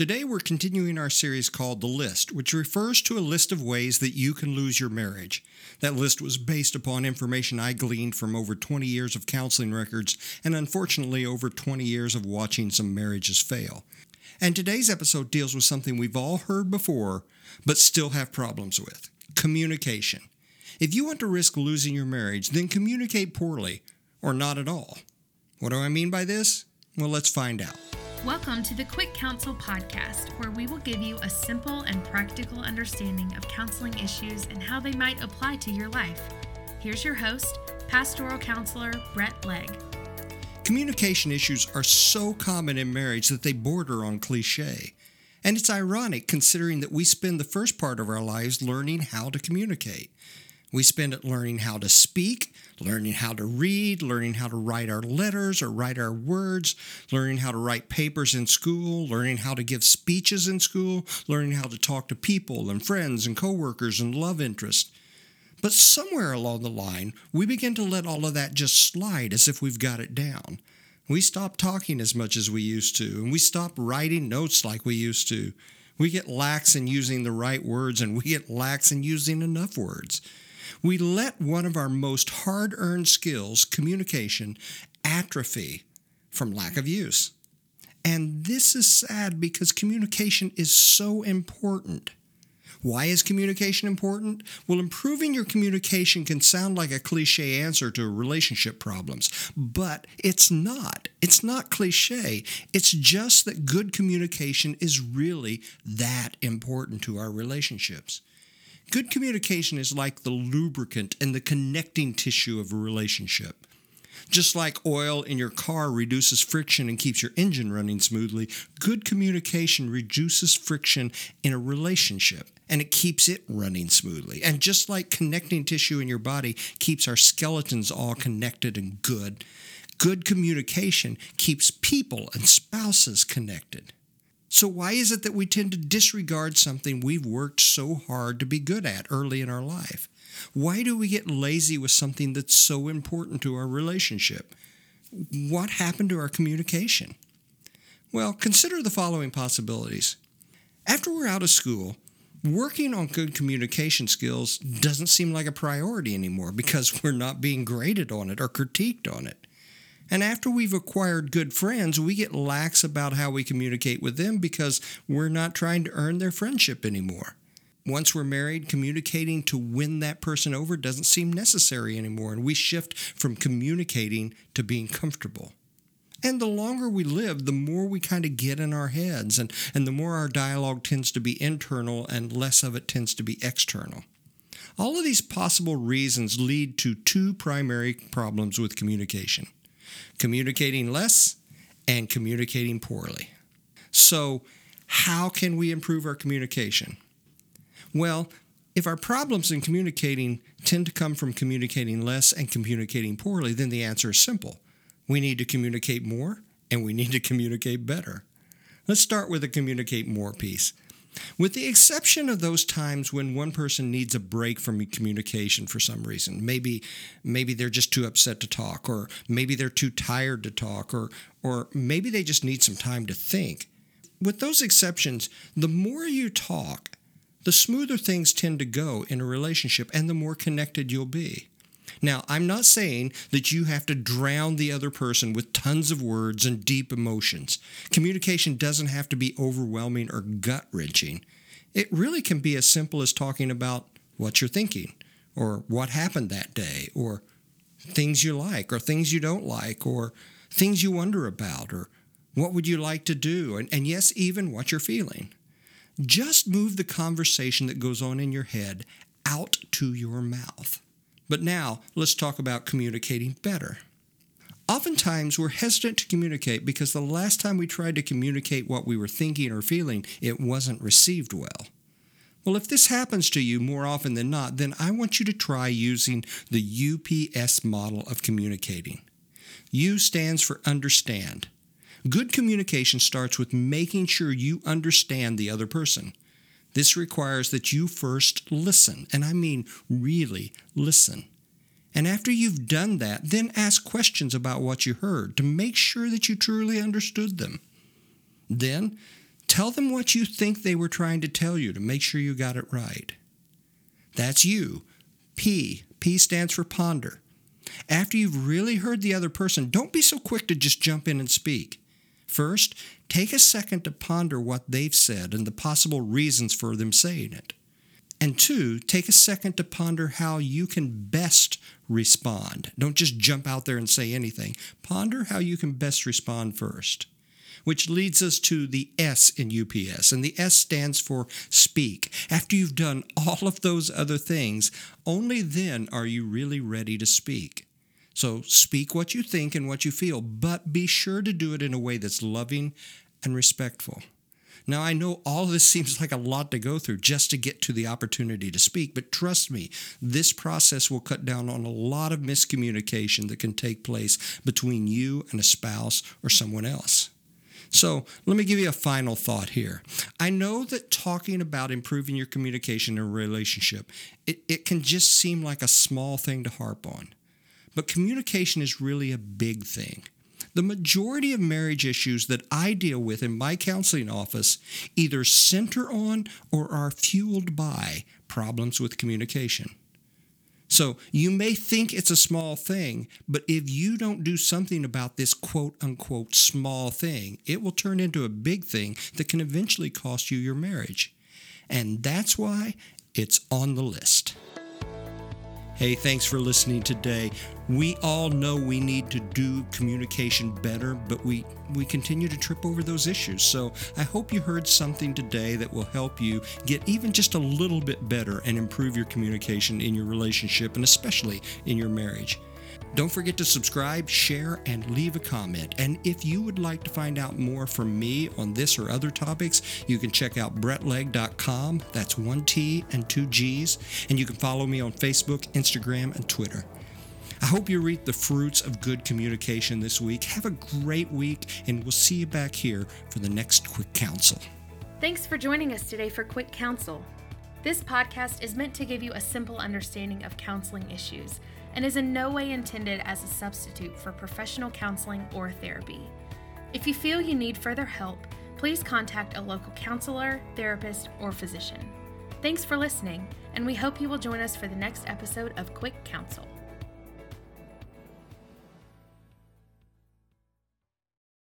Today, we're continuing our series called The List, which refers to a list of ways that you can lose your marriage. That list was based upon information I gleaned from over 20 years of counseling records and unfortunately over 20 years of watching some marriages fail. And today's episode deals with something we've all heard before, but still have problems with communication. If you want to risk losing your marriage, then communicate poorly or not at all. What do I mean by this? Well, let's find out. Welcome to the Quick Counsel Podcast, where we will give you a simple and practical understanding of counseling issues and how they might apply to your life. Here's your host, pastoral counselor Brett Legg. Communication issues are so common in marriage that they border on cliche. And it's ironic considering that we spend the first part of our lives learning how to communicate. We spend it learning how to speak, learning how to read, learning how to write our letters or write our words, learning how to write papers in school, learning how to give speeches in school, learning how to talk to people and friends and coworkers and love interests. But somewhere along the line, we begin to let all of that just slide as if we've got it down. We stop talking as much as we used to, and we stop writing notes like we used to. We get lax in using the right words, and we get lax in using enough words we let one of our most hard earned skills, communication, atrophy from lack of use. And this is sad because communication is so important. Why is communication important? Well, improving your communication can sound like a cliche answer to relationship problems, but it's not. It's not cliche. It's just that good communication is really that important to our relationships. Good communication is like the lubricant and the connecting tissue of a relationship. Just like oil in your car reduces friction and keeps your engine running smoothly, good communication reduces friction in a relationship and it keeps it running smoothly. And just like connecting tissue in your body keeps our skeletons all connected and good, good communication keeps people and spouses connected. So, why is it that we tend to disregard something we've worked so hard to be good at early in our life? Why do we get lazy with something that's so important to our relationship? What happened to our communication? Well, consider the following possibilities. After we're out of school, working on good communication skills doesn't seem like a priority anymore because we're not being graded on it or critiqued on it. And after we've acquired good friends, we get lax about how we communicate with them because we're not trying to earn their friendship anymore. Once we're married, communicating to win that person over doesn't seem necessary anymore, and we shift from communicating to being comfortable. And the longer we live, the more we kind of get in our heads, and, and the more our dialogue tends to be internal and less of it tends to be external. All of these possible reasons lead to two primary problems with communication communicating less and communicating poorly. So, how can we improve our communication? Well, if our problems in communicating tend to come from communicating less and communicating poorly, then the answer is simple. We need to communicate more and we need to communicate better. Let's start with the communicate more piece. With the exception of those times when one person needs a break from communication for some reason, maybe maybe they're just too upset to talk or maybe they're too tired to talk or or maybe they just need some time to think. With those exceptions, the more you talk, the smoother things tend to go in a relationship and the more connected you'll be. Now, I'm not saying that you have to drown the other person with tons of words and deep emotions. Communication doesn't have to be overwhelming or gut wrenching. It really can be as simple as talking about what you're thinking, or what happened that day, or things you like, or things you don't like, or things you wonder about, or what would you like to do, and, and yes, even what you're feeling. Just move the conversation that goes on in your head out to your mouth. But now let's talk about communicating better. Oftentimes, we're hesitant to communicate because the last time we tried to communicate what we were thinking or feeling, it wasn't received well. Well, if this happens to you more often than not, then I want you to try using the UPS model of communicating. U stands for understand. Good communication starts with making sure you understand the other person. This requires that you first listen, and I mean really listen. And after you've done that, then ask questions about what you heard to make sure that you truly understood them. Then Tell them what you think they were trying to tell you to make sure you got it right. That's you. P. P stands for ponder. After you've really heard the other person, don't be so quick to just jump in and speak. First, take a second to ponder what they've said and the possible reasons for them saying it. And two, take a second to ponder how you can best respond. Don't just jump out there and say anything. Ponder how you can best respond first. Which leads us to the S in UPS, and the S stands for speak. After you've done all of those other things, only then are you really ready to speak. So speak what you think and what you feel, but be sure to do it in a way that's loving and respectful. Now, I know all this seems like a lot to go through just to get to the opportunity to speak, but trust me, this process will cut down on a lot of miscommunication that can take place between you and a spouse or someone else. So, let me give you a final thought here. I know that talking about improving your communication in a relationship, it, it can just seem like a small thing to harp on. But communication is really a big thing. The majority of marriage issues that I deal with in my counseling office either center on or are fueled by problems with communication. So you may think it's a small thing, but if you don't do something about this quote unquote small thing, it will turn into a big thing that can eventually cost you your marriage. And that's why it's on the list. Hey, thanks for listening today. We all know we need to do communication better, but we, we continue to trip over those issues. So I hope you heard something today that will help you get even just a little bit better and improve your communication in your relationship and especially in your marriage. Don't forget to subscribe, share, and leave a comment. And if you would like to find out more from me on this or other topics, you can check out brettlegg.com. That's one T and two G's. And you can follow me on Facebook, Instagram, and Twitter. I hope you reap the fruits of good communication this week. Have a great week, and we'll see you back here for the next Quick Counsel. Thanks for joining us today for Quick Counsel. This podcast is meant to give you a simple understanding of counseling issues and is in no way intended as a substitute for professional counseling or therapy. If you feel you need further help, please contact a local counselor, therapist, or physician. Thanks for listening, and we hope you will join us for the next episode of Quick Counsel.